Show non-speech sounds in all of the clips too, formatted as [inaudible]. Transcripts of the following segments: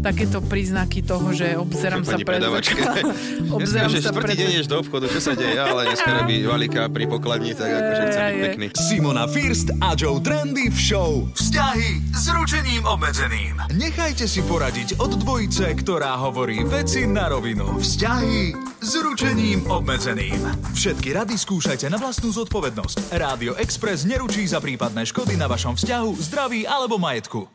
takéto príznaky toho, že obzerám sa pred [laughs] obzerám sa štvrtý pred... deň ideš do obchodu, čo sa deje, ale dneska robí valika pri pokladni, tak akože chcem byť pekný. Simona First a Joe Trendy v show Vzťahy s ručením obmedzeným. Nechajte si poradiť od dvojice, ktorá hovorí veci na rovinu. Vzťahy s ručením obmedzeným. Všetky rady skúšajte na vlastnú zodpovednosť. Rádio Express neručí za prípadné škody na vašom vzťahu, zdraví alebo majetku.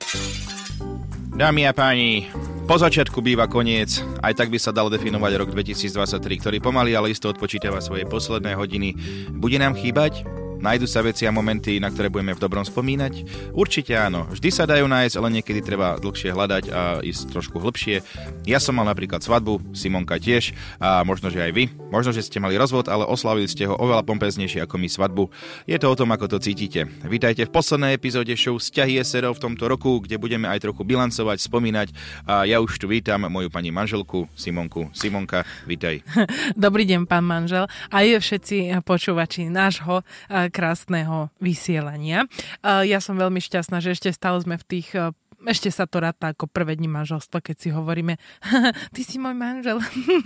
Dámy a páni, po začiatku býva koniec, aj tak by sa dal definovať rok 2023, ktorý pomaly, ale isto odpočítava svoje posledné hodiny. Bude nám chýbať? Nájdu sa veci a momenty, na ktoré budeme v dobrom spomínať? Určite áno. Vždy sa dajú nájsť, ale niekedy treba dlhšie hľadať a ísť trošku hlbšie. Ja som mal napríklad svadbu, Simonka tiež a možno, že aj vy. Možno, že ste mali rozvod, ale oslavili ste ho oveľa pompeznejšie ako my svadbu. Je to o tom, ako to cítite. Vítajte v poslednej epizóde show Vzťahy SRO v tomto roku, kde budeme aj trochu bilancovať, spomínať a ja už tu vítam moju pani manželku Simonku. Simonka, vítaj. [laughs] Dobrý deň, pán manžel. A je všetci počúvači nášho krásneho vysielania. Ja som veľmi šťastná, že ešte stále sme v tých eh, ešte sa to ráta ako prvé dni manželstva, keď si hovoríme, [laughs] ty si môj manžel.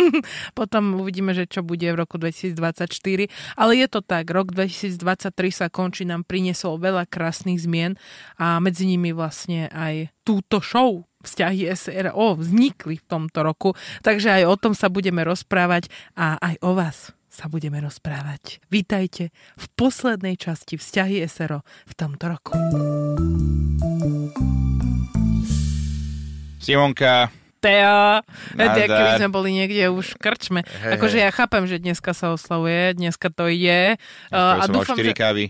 [laughs] Potom uvidíme, že čo bude v roku 2024. Ale je to tak, rok 2023 sa končí, nám priniesol veľa krásnych zmien a medzi nimi vlastne aj túto show vzťahy SRO vznikli v tomto roku, takže aj o tom sa budeme rozprávať a aj o vás sa budeme rozprávať. Vítajte v poslednej časti vzťahy SRO v tomto roku. Simonka, Nazdar. tak keby sme boli niekde už v krčme. Hej, akože hej. ja chápem, že dneska sa oslavuje, dneska to je. ja Uh, a dúfam, 4 že, kávy.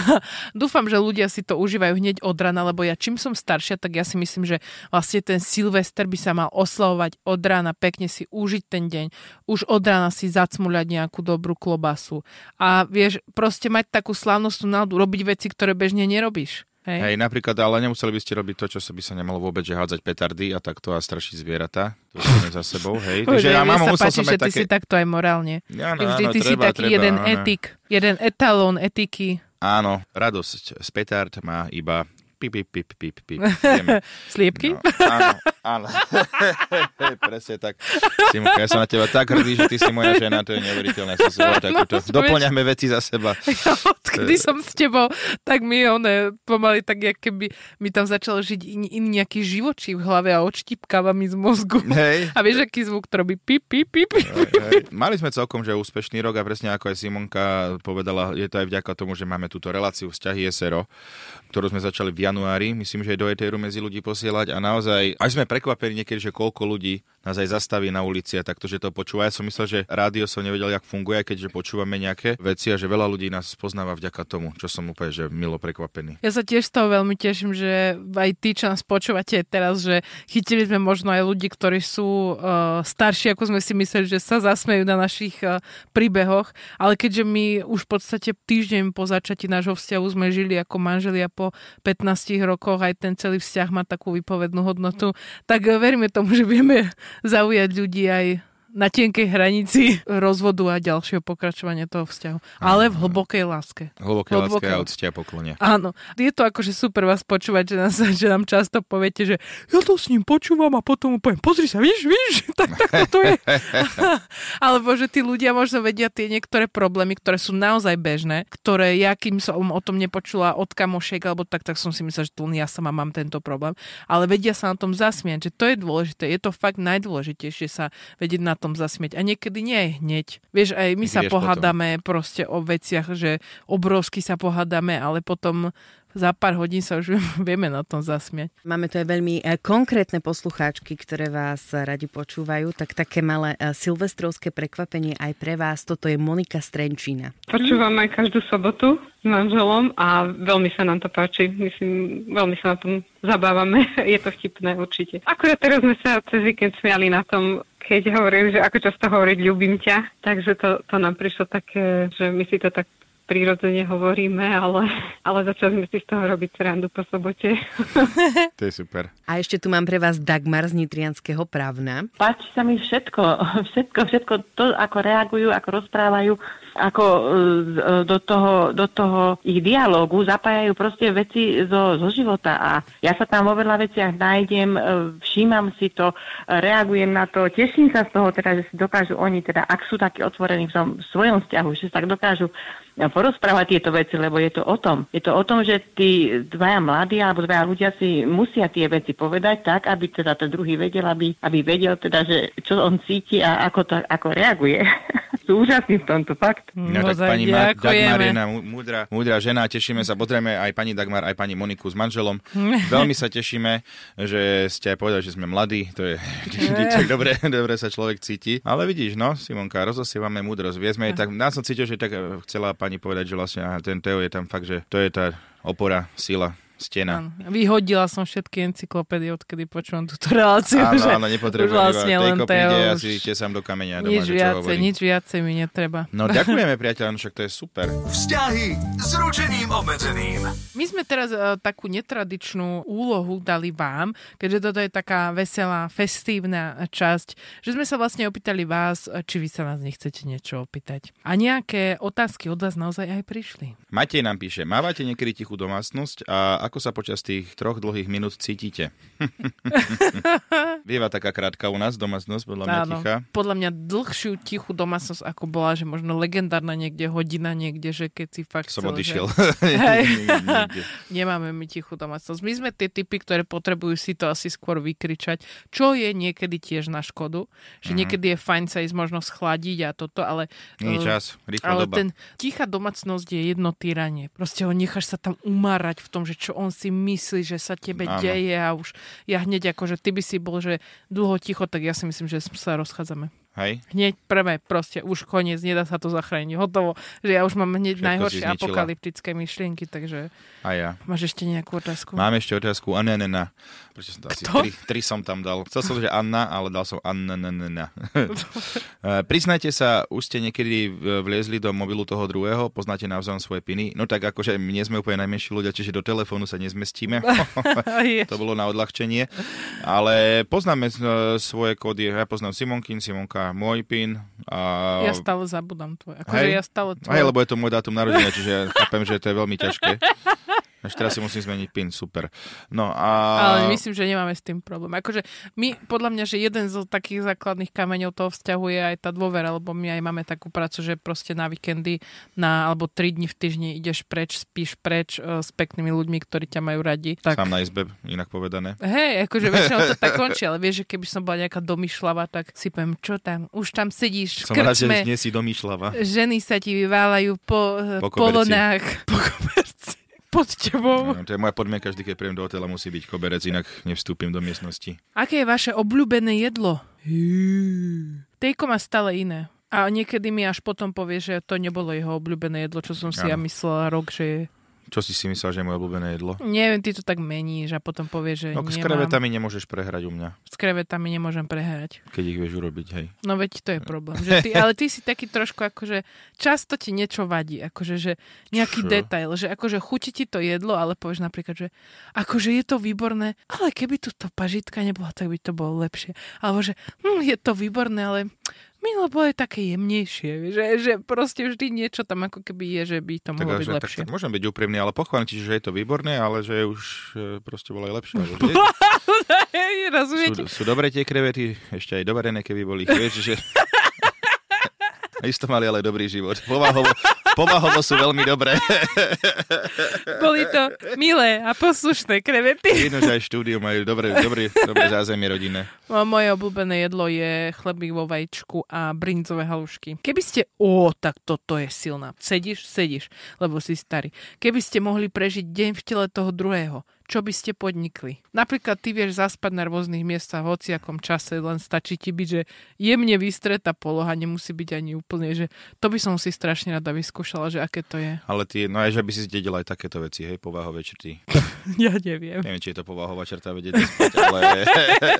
[laughs] dúfam, že ľudia si to užívajú hneď od rana, lebo ja čím som staršia, tak ja si myslím, že vlastne ten Silvester by sa mal oslavovať od rána, pekne si užiť ten deň, už od rána si zacmuľať nejakú dobrú klobasu. A vieš, proste mať takú slávnostnú náladu, robiť veci, ktoré bežne nerobíš. Hej? Hej, napríklad, ale nemuseli by ste robiť to, čo sa by sa nemalo vôbec, že hádzať petardy a takto a strašiť zvieratá. To máme za sebou, [laughs] hej. Takže ja sa musel páči, som že ty také... si takto aj morálne. Áno, Ty vždy áno, ty si treba, taký treba, jeden áno. etik, jeden etalón etiky. Áno, radosť z petard má iba pip, pip, pip, pip, pip. [laughs] Sliepky? No, áno, áno. [laughs] Presne tak. Simonka, ja som na teba tak hrdý, že ty si moja žena, to je neuveriteľné. Som si takúto. Doplňame veci za seba. [laughs] Ja odkedy som s tebou, tak mi one pomaly tak, jak keby mi tam začal žiť in, in nejaký živočí v hlave a odštípkáva mi z mozgu. Hej. A vieš, aký zvuk to robí? Pip, pip, pip. pip. Hej, hej. Mali sme celkom, že úspešný rok a presne ako aj Simonka povedala, je to aj vďaka tomu, že máme túto reláciu vzťahy SRO, ktorú sme začali v januári, myslím, že do etéru medzi ľudí posielať a naozaj, až sme prekvapení niekedy, že koľko ľudí nás aj zastaví na ulici a takto, že to počúva. Ja som myslel, že rádio som nevedel, jak funguje, keďže počúvame nejaké veci a že veľa ľudí nás poznáva vďaka tomu, čo som úplne že milo prekvapený. Ja sa tiež z toho veľmi teším, že aj tí, čo nás počúvate teraz, že chytili sme možno aj ľudí, ktorí sú uh, starší, ako sme si mysleli, že sa zasmejú na našich uh, príbehoch, ale keďže my už v podstate týždeň po začatí nášho vzťahu sme žili ako manželia po 15 rokoch, aj ten celý vzťah má takú výpovednú hodnotu, tak veríme tomu, že vieme zaujať ľudí aj na tenkej hranici rozvodu a ďalšieho pokračovania toho vzťahu. Ale v hlbokej láske. Hlboké Hlboké. láske a úcte a poklone. Áno, je to akože super vás počúvať, že, nás, že nám často poviete, že ja to s ním počúvam a potom mu poviem, pozri sa, víš, víš, [laughs] tak, tak to je. [laughs] Alebo že tí ľudia možno vedia tie niektoré problémy, ktoré sú naozaj bežné, ktoré ja, kým som o tom nepočula od kamošek, alebo tak, tak som si myslela, že tu ja sama mám tento problém. Ale vedia sa na tom zasmiať, že to je dôležité. Je to fakt najdôležitejšie sa vedieť na tom zasmiať. A niekedy nie hneď. Vieš, aj my Niekedy sa pohádame proste o veciach, že obrovsky sa pohádame, ale potom za pár hodín sa už [laughs] vieme na tom zasmiať. Máme tu aj veľmi e, konkrétne poslucháčky, ktoré vás radi počúvajú, tak také malé e, silvestrovské prekvapenie aj pre vás. Toto je Monika Strenčína. Počúvam aj každú sobotu s manželom a veľmi sa nám to páči. Myslím, veľmi sa na tom zabávame. [laughs] Je to vtipné určite. Akurát teraz sme sa cez víkend smiali na tom, keď hovorili, že ako často hovoriť ľubím ťa, takže to, to nám prišlo také, že my si to tak prirodzene hovoríme, ale, ale začali sme si z toho robiť srandu po sobote. [laughs] to je super. A ešte tu mám pre vás Dagmar z Nitrianského právna. Páči sa mi všetko, všetko, všetko to, ako reagujú, ako rozprávajú, ako e, e, do toho, do toho ich dialógu zapájajú proste veci zo, zo života a ja sa tam vo veľa veciach nájdem, e, všímam si to, reagujem na to, teším sa z toho teda, že si dokážu oni teda, ak sú takí otvorení v tom svojom vzťahu, že sa tak dokážu porozprávať tieto veci, lebo je to o tom. Je to o tom, že tí dvaja mladí alebo dvaja ľudia si musia tie veci povedať tak, aby teda ten druhý vedel, aby, aby vedel teda, že čo on cíti a ako, to, ako reaguje. [laughs] Sú úžasní v tomto, fakt. No, no tak pani Ma- Dagmar je múdra, múdra žena, tešíme sa, potrebujeme aj pani Dagmar, aj pani Moniku s manželom. [laughs] Veľmi sa tešíme, že ste aj povedali, že sme mladí, to je [laughs] [laughs] tak dobre, dobre sa človek cíti. Ale vidíš, no, Simonka, rozosievame múdrosť. Vieme, tak nás som cítil, že tak chcela pani pani povedať, že vlastne ten Teo je tam fakt, že to je tá opora, sila, stena. Áno. Vyhodila som všetky encyklopédie, odkedy počúvam túto reláciu. Áno, že áno, nepotrebujem vlastne iba len Teo. a si sám do kameňa. Nič doma, viacej, nič viacej mi netreba. No ďakujeme, priateľ, však to je super. Vzťahy s ručením obmedzeným. My sme teraz uh, takú netradičnú úlohu dali vám, keďže toto je taká veselá, festívna časť, že sme sa vlastne opýtali vás, či vy sa vás nechcete niečo opýtať. A nejaké otázky od vás naozaj aj prišli. Matej nám píše, mávate niekedy tichú domácnosť a ako sa počas tých troch dlhých minút cítite? [laughs] Býva taká krátka u nás domácnosť, podľa mňa Áno. tichá. Podľa mňa dlhšiu tichú domácnosť, ako bola, že možno legendárna niekde, hodina niekde, že keď si fakt Som odišiel. [laughs] [laughs] Že... Nemáme my tichú domácnosť. My sme tie typy, ktoré potrebujú si to asi skôr vykričať, čo je niekedy tiež na škodu. Že mm-hmm. niekedy je fajn sa ísť možno schladiť a toto, ale... Nie čas, rýchla ale doba. ten tichá domácnosť je jedno týranie. Proste ho necháš sa tam umárať v tom, že čo on si myslí, že sa tebe Áno. deje a už ja hneď ako, že ty by si bol, že dlho ticho, tak ja si myslím, že sa rozchádzame. Hej. Hneď prvé, proste už koniec, nedá sa to zachrániť, hotovo. Že ja už mám hneď Všetko najhoršie apokalyptické myšlienky, takže... A ja. Máš ešte nejakú otázku? Mám ešte otázku. Anenena. Prečo som to asi tri, tri, som tam dal. Chcel som, že Anna, ale dal som Anenena. [laughs] Eh, priznajte sa, už ste niekedy vliezli do mobilu toho druhého, poznáte navzájom svoje piny. No tak akože my nie sme úplne najmenší ľudia, čiže do telefónu sa nezmestíme. [laughs] [laughs] to bolo na odľahčenie. Ale poznáme eh, svoje kódy. Ja poznám Simonkin, Simonka môj PIN. A... Ja stále zabudám tvoj. Akože ja stále tvoj... Hej, lebo je to môj dátum narodenia, čiže ja chápem, že to je veľmi ťažké. [laughs] Až teraz si musím zmeniť PIN, super. No a... Ale myslím, že nemáme s tým problém. Akože my, podľa mňa, že jeden z takých základných kameňov toho vzťahu je aj tá dôvera, lebo my aj máme takú prácu, že proste na víkendy, na, alebo tri dni v týždni ideš preč, spíš preč uh, s peknými ľuďmi, ktorí ťa majú radi. Tak... Sám na izbe, inak povedané. Hej, akože väčšinou to tak [laughs] končí, ale vieš, že keby som bola nejaká domýšľava, tak si poviem, čo tam, už tam sedíš Som rád, že nie si domýšľava. Ženy sa ti vyváľajú po, po polonách, po koberci pod tebou. No, to je moja podmienka, vždy keď príjem do hotela musí byť koberec, inak nevstúpim do miestnosti. Aké je vaše obľúbené jedlo? Tejko má stále iné. A niekedy mi až potom povie, že to nebolo jeho obľúbené jedlo, čo som si ano. ja myslela rok, že je čo si si myslel, že je moje obľúbené jedlo? Neviem, ty to tak meníš a potom povieš, že No s krevetami nemôžeš prehrať u mňa. S krevetami nemôžem prehrať. Keď ich vieš urobiť, hej. No veď to je problém. Že ty, [laughs] ale ty si taký trošku akože často ti niečo vadí, akože že nejaký Čo? detail, že akože chutí ti to jedlo, ale povieš napríklad, že akože je to výborné, ale keby tu to pažitka nebola, tak by to bolo lepšie. Alebo že hm, je to výborné, ale Milo je také jemnejšie, že, že proste vždy niečo tam ako keby je, že by to mohlo tak, byť že, lepšie. Tak, tak môžem byť úprimný, ale pochválim ti, že je to výborné, ale že už e, proste bolo aj lepšie. [laughs] Rozumiete? Sú, sú dobré tie krevety, ešte aj dovarené, keby boli. Vieš, že... [laughs] Isto mali ale dobrý život. Povahovo, Povahovo sú veľmi dobré. [laughs] Boli to milé a poslušné krevety. Vidno, že aj štúdiu majú dobré, dobré, dobré zázemie rodinné. No, moje obľúbené jedlo je chlebík vo vajíčku a brinzové halušky. Keby ste... Ó, tak toto je silná. Sedíš, sedíš, lebo si starý. Keby ste mohli prežiť deň v tele toho druhého, čo by ste podnikli. Napríklad ty vieš zaspať na rôznych miestach v hociakom čase, len stačí ti byť, že jemne vystretá poloha, nemusí byť ani úplne, že to by som si strašne rada vyskúšala, že aké to je. Ale ty, no aj, že by si zdedila aj takéto veci, hej, povahové črty. [laughs] ja neviem. Neviem, či je to povahová črta vedieť spať, ale...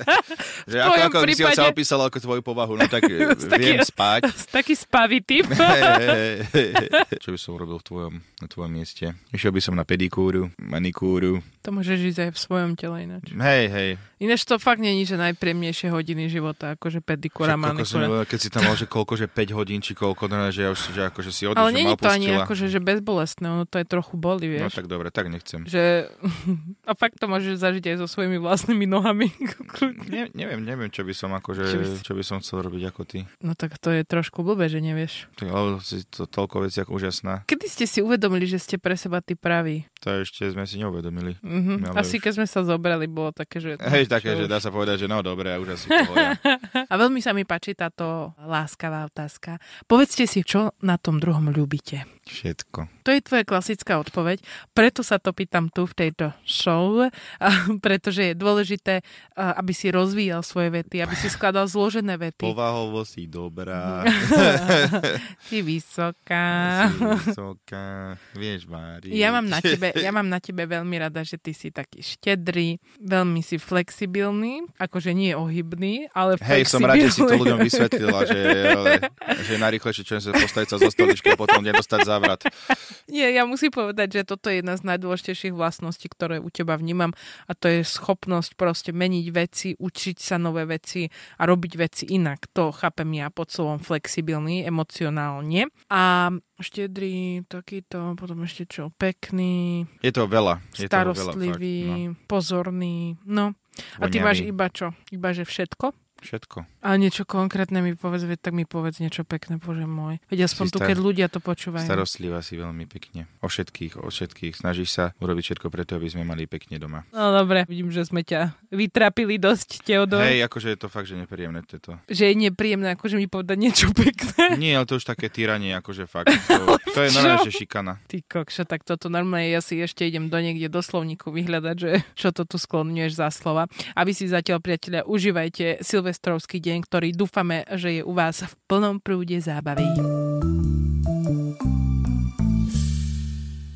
[laughs] že ako, ako by si ho sa opísala ako tvoju povahu, no tak [laughs] viem spať. Taký spavý typ. čo by som urobil v tvojom, na tvojom mieste? Išiel by som na pedikúru, manikúru. To môžeš ísť aj v svojom tele ináč. Hej, hej. Ináč to fakt není, že najpríjemnejšie hodiny života, akože pedikúra, manikúra. Keď si tam mal, že koľko, že 5 hodín, či koľko, no, že ja už že akože si odiš, Ale není to ani akože, že bezbolestné, ono to je trochu boli, No vieš. tak dobre, tak nechcem. Že... [laughs] A fakt to môžeš zažiť aj so svojimi vlastnými nohami. [laughs] ne, neviem, neviem, čo by som akože, čo by, čo by som chcel robiť ako ty. No tak to je trošku blbé, že nevieš. Tak, ale si to toľko vecí ako úžasná. Kedy ste si uvedomili, že ste pre seba tí praví? To ešte sme si neuvedomili. Mm-hmm. Asi už... keď sme sa zobrali, bolo také, že... Hej, také, že dá sa povedať, že no dobre, už asi pohoda. [laughs] A veľmi sa mi páči táto láskavá otázka. Povedzte si, čo na tom druhom ľúbite. Všetko. To je tvoja klasická odpoveď, preto sa to pýtam tu v tejto show, [laughs] pretože je dôležité, aby si rozvíjal svoje vety, aby si skladal zložené vety. Povahovo si dobrá. [laughs] si vysoká. Si vysoká. Vieš, Mári. Ja mám, na tebe, [laughs] ja mám na tebe veľmi rada, že ty si taký štedrý, veľmi si flexibilný, akože nie ohybný, ale flexibilný. Hej, som rád, že si to ľuďom vysvetlila, že, ale, že najrychlejšie čo sa postaviť sa zo stoličky a potom nedostať závrat. [laughs] Nie, ja musím povedať, že toto je jedna z najdôležitejších vlastností, ktoré u teba vnímam a to je schopnosť proste meniť veci, učiť sa nové veci a robiť veci inak. To chápem ja pod slovom flexibilný, emocionálne. A štedrý, takýto, potom ešte čo, pekný. Je to veľa. Je starostlivý, veľa, fakt, no. pozorný, no. A ty máš iba čo? Iba že všetko? Všetko. A niečo konkrétne mi povedz, tak mi povedz niečo pekné, bože môj. Veď aspoň tu, keď ľudia to počúvajú. Starostlivá si veľmi pekne. O všetkých, o všetkých. Snažíš sa urobiť všetko preto, aby sme mali pekne doma. No dobre, vidím, že sme ťa vytrapili dosť, Teodor. Hej, akože je to fakt, že nepríjemné toto. Že je nepríjemné, akože mi povedať niečo pekné. [laughs] Nie, ale to už také týranie, akože fakt. [laughs] To, to je normálne, že šikana. Ty kokša, tak toto normálne, ja si ešte idem do niekde do slovníku vyhľadať, že čo to tu sklonňuješ za slova. A vy si zatiaľ, priatelia, užívajte silvestrovský deň, ktorý dúfame, že je u vás v plnom prúde zábavy.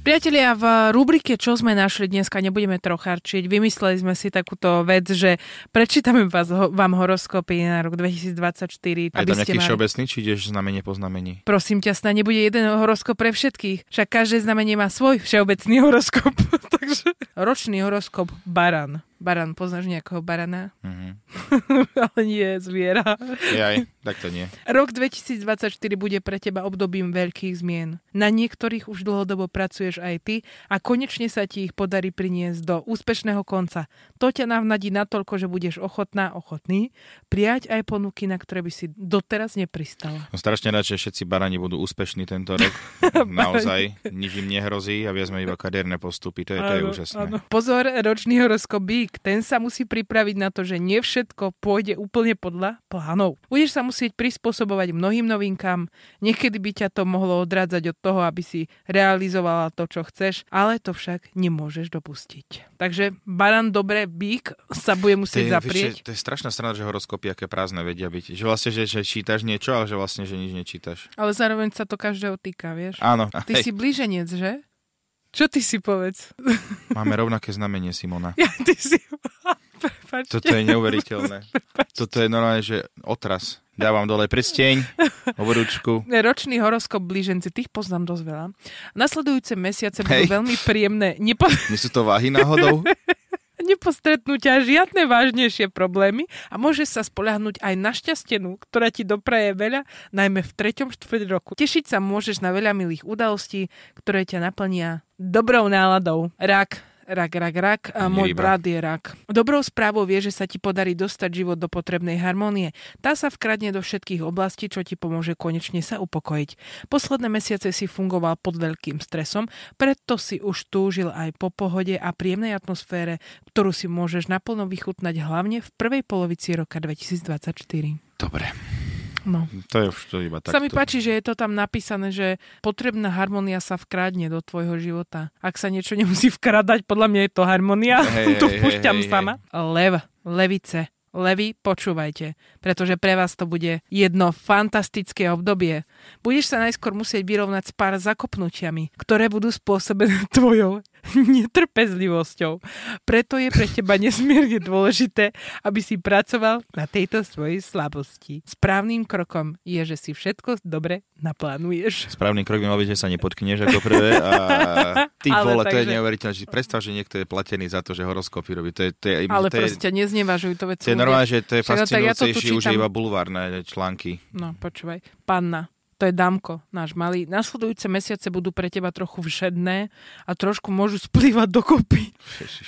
Priatelia, v rubrike Čo sme našli dneska nebudeme trocharčiť. Vymysleli sme si takúto vec, že prečítame vás, vám horoskopy na rok 2024. Aj tam nejaký mali... všeobecný, či ideš znamenie po znamení? Prosím ťa, snad nebude jeden horoskop pre všetkých. Však každé znamenie má svoj všeobecný horoskop. [laughs] Takže ročný horoskop Baran. Baran, poznáš nejakého barana? Mm-hmm. [laughs] Ale nie zviera. Jaj, tak to nie. Rok 2024 bude pre teba obdobím veľkých zmien. Na niektorých už dlhodobo pracuješ aj ty a konečne sa ti ich podarí priniesť do úspešného konca. To ťa navnadí natoľko, že budeš ochotná, ochotný prijať aj ponuky, na ktoré by si doteraz nepristala. No strašne rád, že všetci barani budú úspešní tento rok. [laughs] Naozaj, nič im nehrozí a vieme iba kaderné postupy. To je, to je úžasné. Áno. Pozor, ročný horoskop bík, ten sa musí pripraviť na to, že nie všetko pôjde úplne podľa plánov. Budeš sa musieť prispôsobovať mnohým novinkám, niekedy by ťa to mohlo odrádzať od toho, aby si realizovala to, čo chceš, ale to však nemôžeš dopustiť. Takže baran dobre, bík sa bude musieť to je, zaprieť. Vieš, to je strašná strana, že horoskopy aké prázdne vedia byť. Že vlastne, že, že čítaš niečo, ale že vlastne, že nič nečítaš. Ale zároveň sa to každého týka, vieš? Áno. Ty Hej. si blíženec, že? Čo ty si povedz? [laughs] Máme rovnaké znamenie, Simona. Ja, ty si... [laughs] Prepačte. Toto je neuveriteľné. Prepačte. Toto je normálne, že otras. Dávam dole prsteň, obrúčku. Ročný horoskop blíženci, tých poznám dosť veľa. Nasledujúce mesiace budú veľmi príjemné. Nepo... [laughs] Nie sú to váhy náhodou? nepostretnú ťa žiadne vážnejšie problémy a môžeš sa spoľahnúť aj na šťastenú, ktorá ti dopraje veľa, najmä v treťom štvrť roku. Tešiť sa môžeš na veľa milých udalostí, ktoré ťa naplnia dobrou náladou. Rak, rak, rak, rak. A môj Ryba. brat je rak. Dobrou správou vie, že sa ti podarí dostať život do potrebnej harmónie. Tá sa vkradne do všetkých oblastí, čo ti pomôže konečne sa upokojiť. Posledné mesiace si fungoval pod veľkým stresom, preto si už túžil aj po pohode a príjemnej atmosfére, ktorú si môžeš naplno vychutnať hlavne v prvej polovici roka 2024. Dobre, No. to je už to iba takto. Sa mi páči, že je to tam napísané, že potrebná harmonia sa vkrádne do tvojho života. Ak sa niečo nemusí vkradať, podľa mňa je to harmonia. [laughs] Hej, púšťam hej, hej. sama. Lev, levice. Levy, počúvajte, pretože pre vás to bude jedno fantastické obdobie. Budeš sa najskôr musieť vyrovnať s pár zakopnutiami, ktoré budú spôsobené [laughs] tvojou [laughs] netrpezlivosťou. Preto je pre teba nesmierne dôležité, aby si pracoval na tejto svojej slabosti. Správnym krokom je, že si všetko dobre naplánuješ. Správny krok by mal byť, že sa nepotkneš ako prvé a [laughs] ty Ale vole, to je takže- neuveriteľné. Predstav, že niekto je platený za to, že horoskopy robí. To je, to je, Ale to je, proste neznevažuj to vec. to je normálne, že to je tak ja už iba bulvárne články. No, počúvaj. Panna, to je Damko, náš malý. Nasledujúce mesiace budú pre teba trochu všedné a trošku môžu splývať dokopy.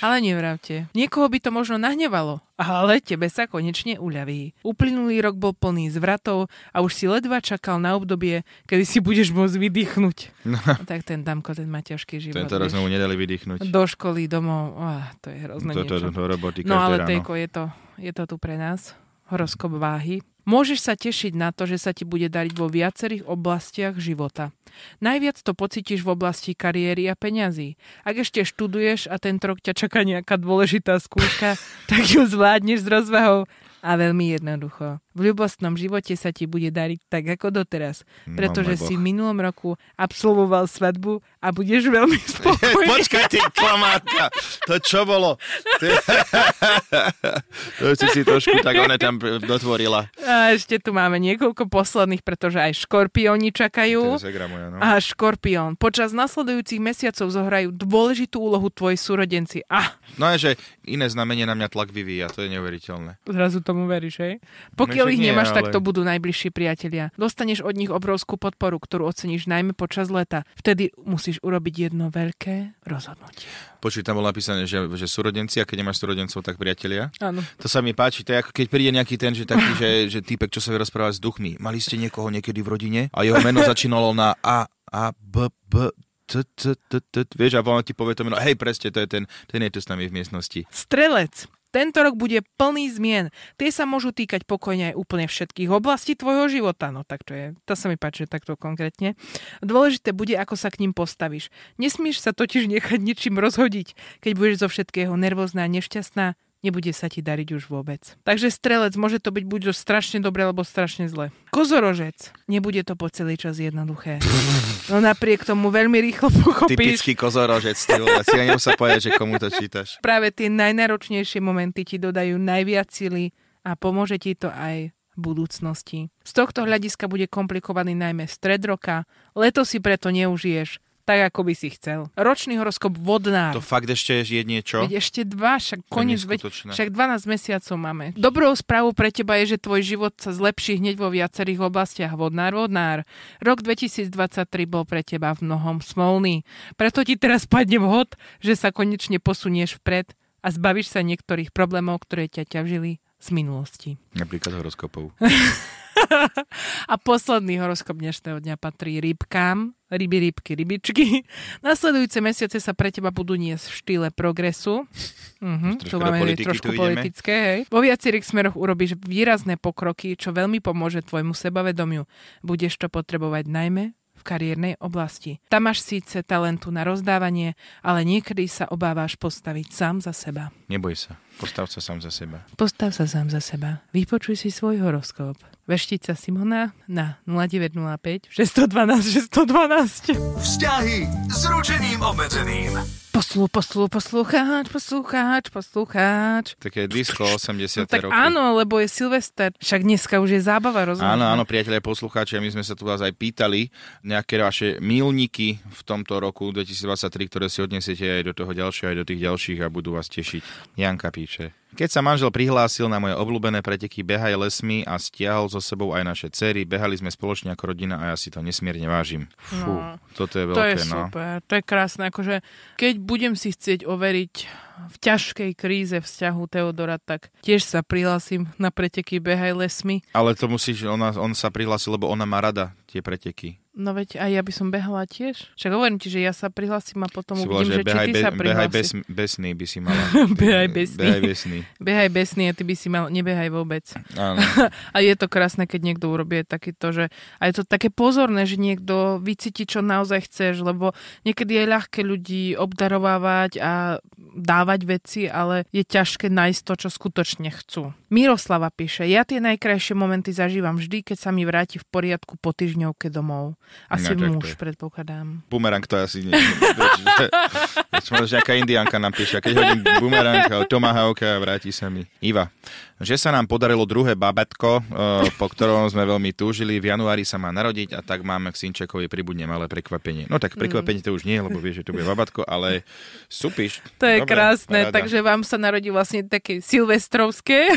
Ale nevravte. Niekoho by to možno nahnevalo, ale tebe sa konečne uľaví. Uplynulý rok bol plný zvratov a už si ledva čakal na obdobie, kedy si budeš môcť vydýchnuť. No. [laughs] tak ten Damko, ten má ťažký život. Tento rok sme mu nedali vydýchnuť. Do školy, domov, ah, to je hrozné To, to, to, to roboty No ale. Tejko, je to, je to tu pre nás. Horoskop váhy. Môžeš sa tešiť na to, že sa ti bude dariť vo viacerých oblastiach života. Najviac to pocítiš v oblasti kariéry a peňazí. Ak ešte študuješ a tento rok ťa čaká nejaká dôležitá skúška, [laughs] tak ju zvládneš s rozvahou a veľmi jednoducho. V ľubostnom živote sa ti bude dariť tak ako doteraz, pretože No, môj si v minulom roku absolvoval svadbu a budeš veľmi [laughs] spokojný. Počkaj, ty klamátka! To čo bolo? Ty... [laughs] to si si trošku tak one tam dotvorila. A ešte tu máme niekoľko posledných, pretože aj škorpióni čakajú. no. A škorpión. Počas nasledujúcich mesiacov zohrajú dôležitú úlohu tvoji súrodenci. A No je, že iné znamenie na mňa tlak vyvíja, to je neuveriteľné. zrazu tomu veríš, hej? Pokiaľ ich nie, nemáš, tak ale- to budú najbližší priatelia. Dostaneš od nich obrovskú podporu, ktorú oceníš najmä počas leta. Vtedy musíš urobiť jedno veľké rozhodnutie. Počuj, tam bolo napísané, že, že súrodenci, a keď nemáš súrodencov, tak priatelia. Áno. To sa mi páči, to je ako keď príde nejaký ten, že taký, že, [laughs] že týpek, čo sa vie rozprávať s duchmi. Mali ste niekoho niekedy v rodine a jeho meno [laughs] začínalo na A, A, B, B, T, T, T, T, vieš, a on ti povie to meno, hej, presne, to je ten, ten je tu s nami v miestnosti. Strelec. Tento rok bude plný zmien. Tie sa môžu týkať pokojne aj úplne všetkých oblastí tvojho života. No tak to je, to sa mi páči takto konkrétne. Dôležité bude, ako sa k ním postavíš. Nesmieš sa totiž nechať ničím rozhodiť. Keď budeš zo všetkého nervózna a nešťastná, nebude sa ti dariť už vôbec. Takže strelec môže to byť buď strašne dobre, alebo strašne zle. Kozorožec. Nebude to po celý čas jednoduché. [laughs] No napriek tomu veľmi rýchlo pochopíš, Typický kozorožec, ani sa povedať, že komu to čítaš. [laughs] práve tie najnáročnejšie momenty ti dodajú najviac sily a pomôže ti to aj budúcnosti. Z tohto hľadiska bude komplikovaný najmä stred roka, leto si preto neužiješ tak, ako by si chcel. Ročný horoskop vodnár. To fakt ešte je niečo? Veď ešte dva, však koniec, veď, však 12 mesiacov máme. Dobrou správou pre teba je, že tvoj život sa zlepší hneď vo viacerých oblastiach. Vodnár, vodnár. Rok 2023 bol pre teba v mnohom smolný. Preto ti teraz padne vhod, že sa konečne posunieš vpred a zbavíš sa niektorých problémov, ktoré ťa ťažili z minulosti. Napríklad horoskopov. [laughs] [laughs] A posledný horoskop dnešného dňa patrí rybkám. Ryby, rybky, rybičky. [laughs] Nasledujúce mesiace sa pre teba budú niesť v štýle progresu. Mhm, Troška tu máme trošku tu politické. Hej. Vo viacerých smeroch urobíš výrazné pokroky, čo veľmi pomôže tvojmu sebavedomiu. Budeš to potrebovať najmä kariérnej oblasti. Tam máš síce talentu na rozdávanie, ale niekedy sa obávaš postaviť sám za seba. Neboj sa, postav sa sám za seba. Postav sa sám za seba. Vypočuj si svoj horoskop. Veštica Simona na 0905 612 612. Vzťahy s ručením obmedzeným. Poslu, poslu, poslucháč, poslucháč, poslucháč. Také disco 80. No tak roky. áno, lebo je Silvester. Však dneska už je zábava, rozumieš? Áno, áno, priatelia poslucháči, my sme sa tu vás aj pýtali nejaké vaše milníky v tomto roku 2023, ktoré si odnesiete aj do toho ďalšieho, aj do tých ďalších a budú vás tešiť. Janka píše. Keď sa manžel prihlásil na moje obľúbené preteky Behaj lesmi a stiahol so sebou aj naše cery, behali sme spoločne ako rodina a ja si to nesmierne vážim. Fú, No. toto je To veľké, je no. super, to je krásne. Akože, keď budem si chcieť overiť v ťažkej kríze vzťahu Teodora, tak tiež sa prihlásim na preteky Behaj lesmi. Ale to musíš, ona, on sa prihlásil, lebo ona má rada tie preteky. No veď aj ja by som behala tiež. Však hovorím ti, že ja sa prihlásim a potom Si uvidím, že či behaj, ty be, sa behaj bez, prihlásiš. besný by si mala. [laughs] Behaj besný. Behaj besný. [laughs] Behaj besný a ty by si mal, nebehaj vôbec. Áno. [laughs] A je to krásne, keď niekto urobí takýto, že a je to také pozorné, že niekto vycíti, čo naozaj chceš, lebo niekedy je ľahké ľudí obdarovávať a dávať veci, ale je ťažké nájsť to, čo skutočne chcú. Miroslava píše, ja tie najkrajšie momenty zažívam vždy, keď sa mi vráti v poriadku po týždňovke domov. Asi No, to muž, je. predpokladám. Bumerang to asi nie. Možno nejaká indianka nám píše, keď hodím bumerang, tomahawk a vráti sa mi. Iva, že sa nám podarilo druhé babetko, eh, po ktorom sme veľmi túžili. V januári sa má narodiť a tak máme k synčekovi pribudne malé prekvapenie. No tak prekvapenie to už nie, lebo vieš, že tu bude babatko, ale supíš. To je Dobre, krásne, paráda. takže vám sa narodí vlastne také silvestrovské.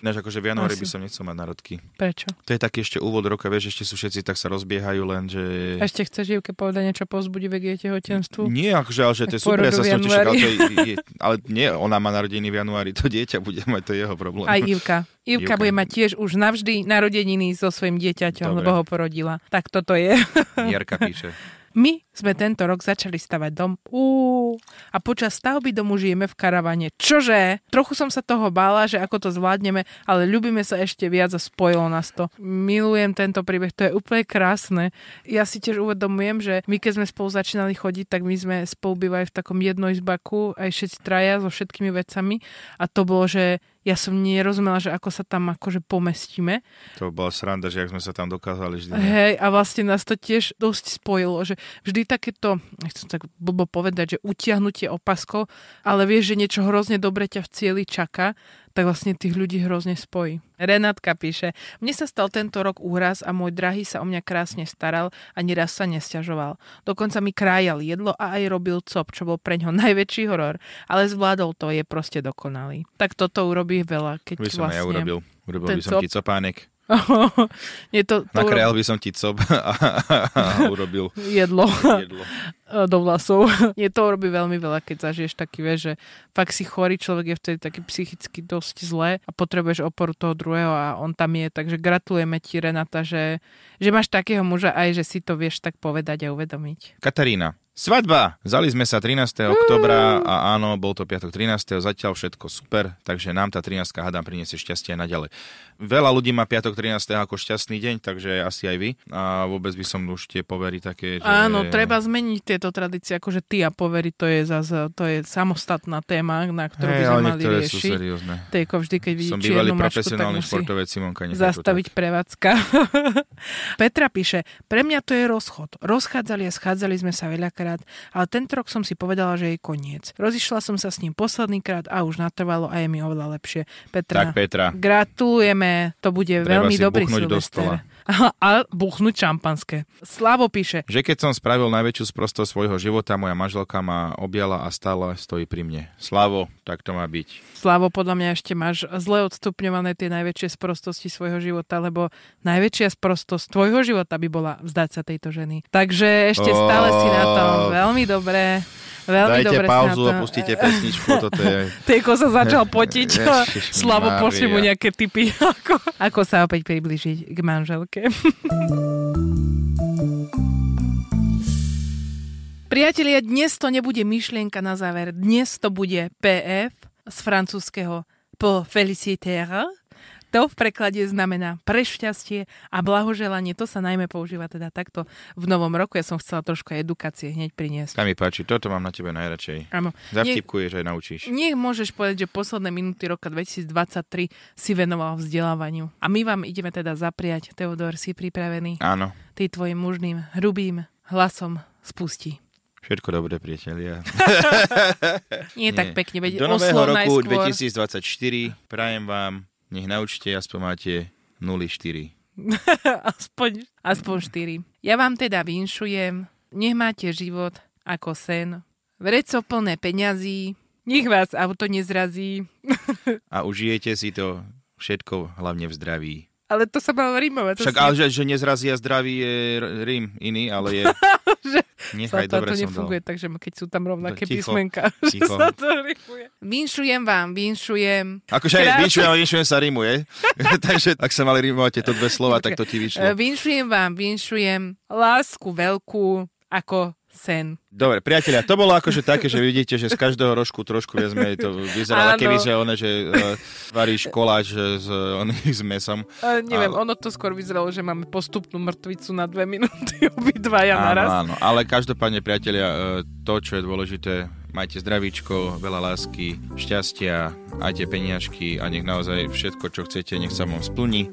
Ináč akože v januári by som nechcel mať narodky. Prečo? To je taký ešte úvod roka, vieš, ešte sú všetci tak sa rozbiehajú len, že... Ešte chceš Ivke povedať niečo povzbudivé k jej tehotenstvu? Nie, akože, ale že to je super, ja sa s ale, je, je, ale nie, ona má narodení v januári, to dieťa bude mať, to je jeho problém. Aj Ivka. Ivka Ivka. bude mať tiež už navždy narodeniny so svojím dieťaťom, Dobre. lebo ho porodila. Tak toto je. Jarka píše. [laughs] My sme tento rok začali stavať dom. Uú, a počas stavby domu žijeme v karavane. Čože? Trochu som sa toho bála, že ako to zvládneme, ale ľubíme sa ešte viac a spojilo nás to. Milujem tento príbeh, to je úplne krásne. Ja si tiež uvedomujem, že my keď sme spolu začínali chodiť, tak my sme spolu bývali v takom jednoizbaku, aj všetci traja so všetkými vecami a to bolo, že ja som nerozumela, že ako sa tam akože pomestíme. To bola sranda, že ak sme sa tam dokázali vždy. Hej, a vlastne nás to tiež dosť spojilo, že vždy takéto, nechcem tak blbo povedať, že utiahnutie opaskov, ale vieš, že niečo hrozne dobre ťa v cieli čaká, tak vlastne tých ľudí hrozne spojí. Renátka píše, mne sa stal tento rok úraz a môj drahý sa o mňa krásne staral a nieraz sa nesťažoval. Dokonca mi krájal jedlo a aj robil cop, čo bol pre ňo [laughs] najväčší horor, ale zvládol to, je proste dokonalý. Tak toto urobí veľa, keď By som vlastne... aj ja urobil. Urobil by som cop. ti copánek. [laughs] Nie, to, to Nakrájal by som ti cop [laughs] a, a urobil jedlo. jedlo. Do vlasov. [laughs] Je to robí veľmi veľa, keď zažiješ taký, vieš, že fakt si chorý človek je vtedy taký psychicky dosť zle a potrebuješ oporu toho druhého a on tam je. Takže gratulujeme ti, Renata, že, že máš takého muža aj, že si to vieš tak povedať a uvedomiť. Katarína. Svadba! Zali sme sa 13. oktobra a áno, bol to piatok 13. Zatiaľ všetko super, takže nám tá 13. hádam priniesie šťastie aj naďalej. Veľa ľudí má piatok 13. ako šťastný deň, takže asi aj vy. A vôbec by som už tie povery také, že... Áno, treba zmeniť tieto tradície, akože ty a poveri, to je zase, to je samostatná téma, na ktorú by Hej, sme mali niektoré sú riešiť. seriózne. Ako vždy, keď vidí Som bývalý mačku, profesionálny musí... športovec Simonka. zastaviť tak. prevádzka. [laughs] Petra píše, pre mňa to je rozchod. Rozchádzali a schádzali sme sa veľakrát, ale tento rok som si povedala, že je koniec. Rozišla som sa s ním posledný krát a už natrvalo a je mi oveľa lepšie. Petra, Tak Petra, gratulujeme, to bude Treba veľmi si dobrý Silvester. A, buchnúť šampanské. Slavo píše, že keď som spravil najväčšiu sprostosť svojho života, moja manželka ma objala a stále stojí pri mne. Slavo, tak to má byť. Slavo, podľa mňa ešte máš zle odstupňované tie najväčšie sprostosti svojho života, lebo najväčšia sprostosť tvojho života by bola vzdať sa tejto ženy. Takže ešte stále si na tom veľmi dobré. Veľmi Dajte dobre pauzu a tom. pustíte pesničku, toto je... [laughs] Tejko sa začal potiť. Slavo, pošli mu nejaké tipy, [laughs] ako, ako sa opäť približiť k manželke. [laughs] Priatelia, dnes to nebude myšlienka na záver. Dnes to bude PF z francúzského po felicitaire. To v preklade znamená pre šťastie a blahoželanie. To sa najmä používa teda takto v novom roku. Ja som chcela trošku edukácie hneď priniesť. Sa mi páči, toto mám na tebe najradšej. Áno. Zavtipkuješ aj naučíš. Nech môžeš povedať, že posledné minúty roka 2023 si venoval vzdelávaniu. A my vám ideme teda zapriať. Teodor, si pripravený? Áno. Ty tvojim mužným, hrubým hlasom spustí. Všetko dobré, priatelia. [laughs] Nie, tak pekne, veď Do nového roku najskôr. 2024 prajem vám, nech naučte, aspoň máte 0,4. [laughs] aspoň, aspoň 4. Ja vám teda vinšujem, nech máte život ako sen, vreco plné peňazí, Nech vás auto nezrazí. [laughs] A užijete si to všetko, hlavne v zdraví. Ale to sa malo rímovať. Však, si... ale že, že nezrazia zdraví je rím iný, ale je... [laughs] že Nechaj, sa dobre to nefunguje, dal. takže keď sú tam rovnaké ticho, písmenka, [laughs] ticho. že sa to rímuje. Vinšujem vám, vinšujem. Akože aj vinšujem vinšujem sa rímuje. [laughs] takže ak sa mali rímovať tieto dve slova, tak to ti vyšlo. Vinšujem vám, vinšujem lásku veľkú ako sen. Dobre, priatelia, to bolo akože také, že vidíte, že z každého rožku trošku viac sme to vyzeralo, keby že one, že uh, varíš koláč s, oný, s mesom. Uh, neviem, ale... ono to skôr vyzeralo, že máme postupnú mŕtvicu na dve minúty [laughs] obidvaja naraz. Áno, ale každopádne, priatelia, uh, to, čo je dôležité, majte zdravíčko, veľa lásky, šťastia, aj tie peniažky a nech naozaj všetko, čo chcete, nech sa vám splní,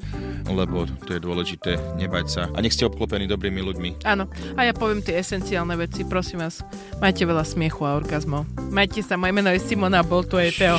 lebo to je dôležité, nebať sa. A nech ste obklopení dobrými ľuďmi. Áno, a ja poviem tie esenciálne veci, prosím vás, majte veľa smiechu a orgazmov. Majte sa, moje meno je Simona, bol tu aj Teo.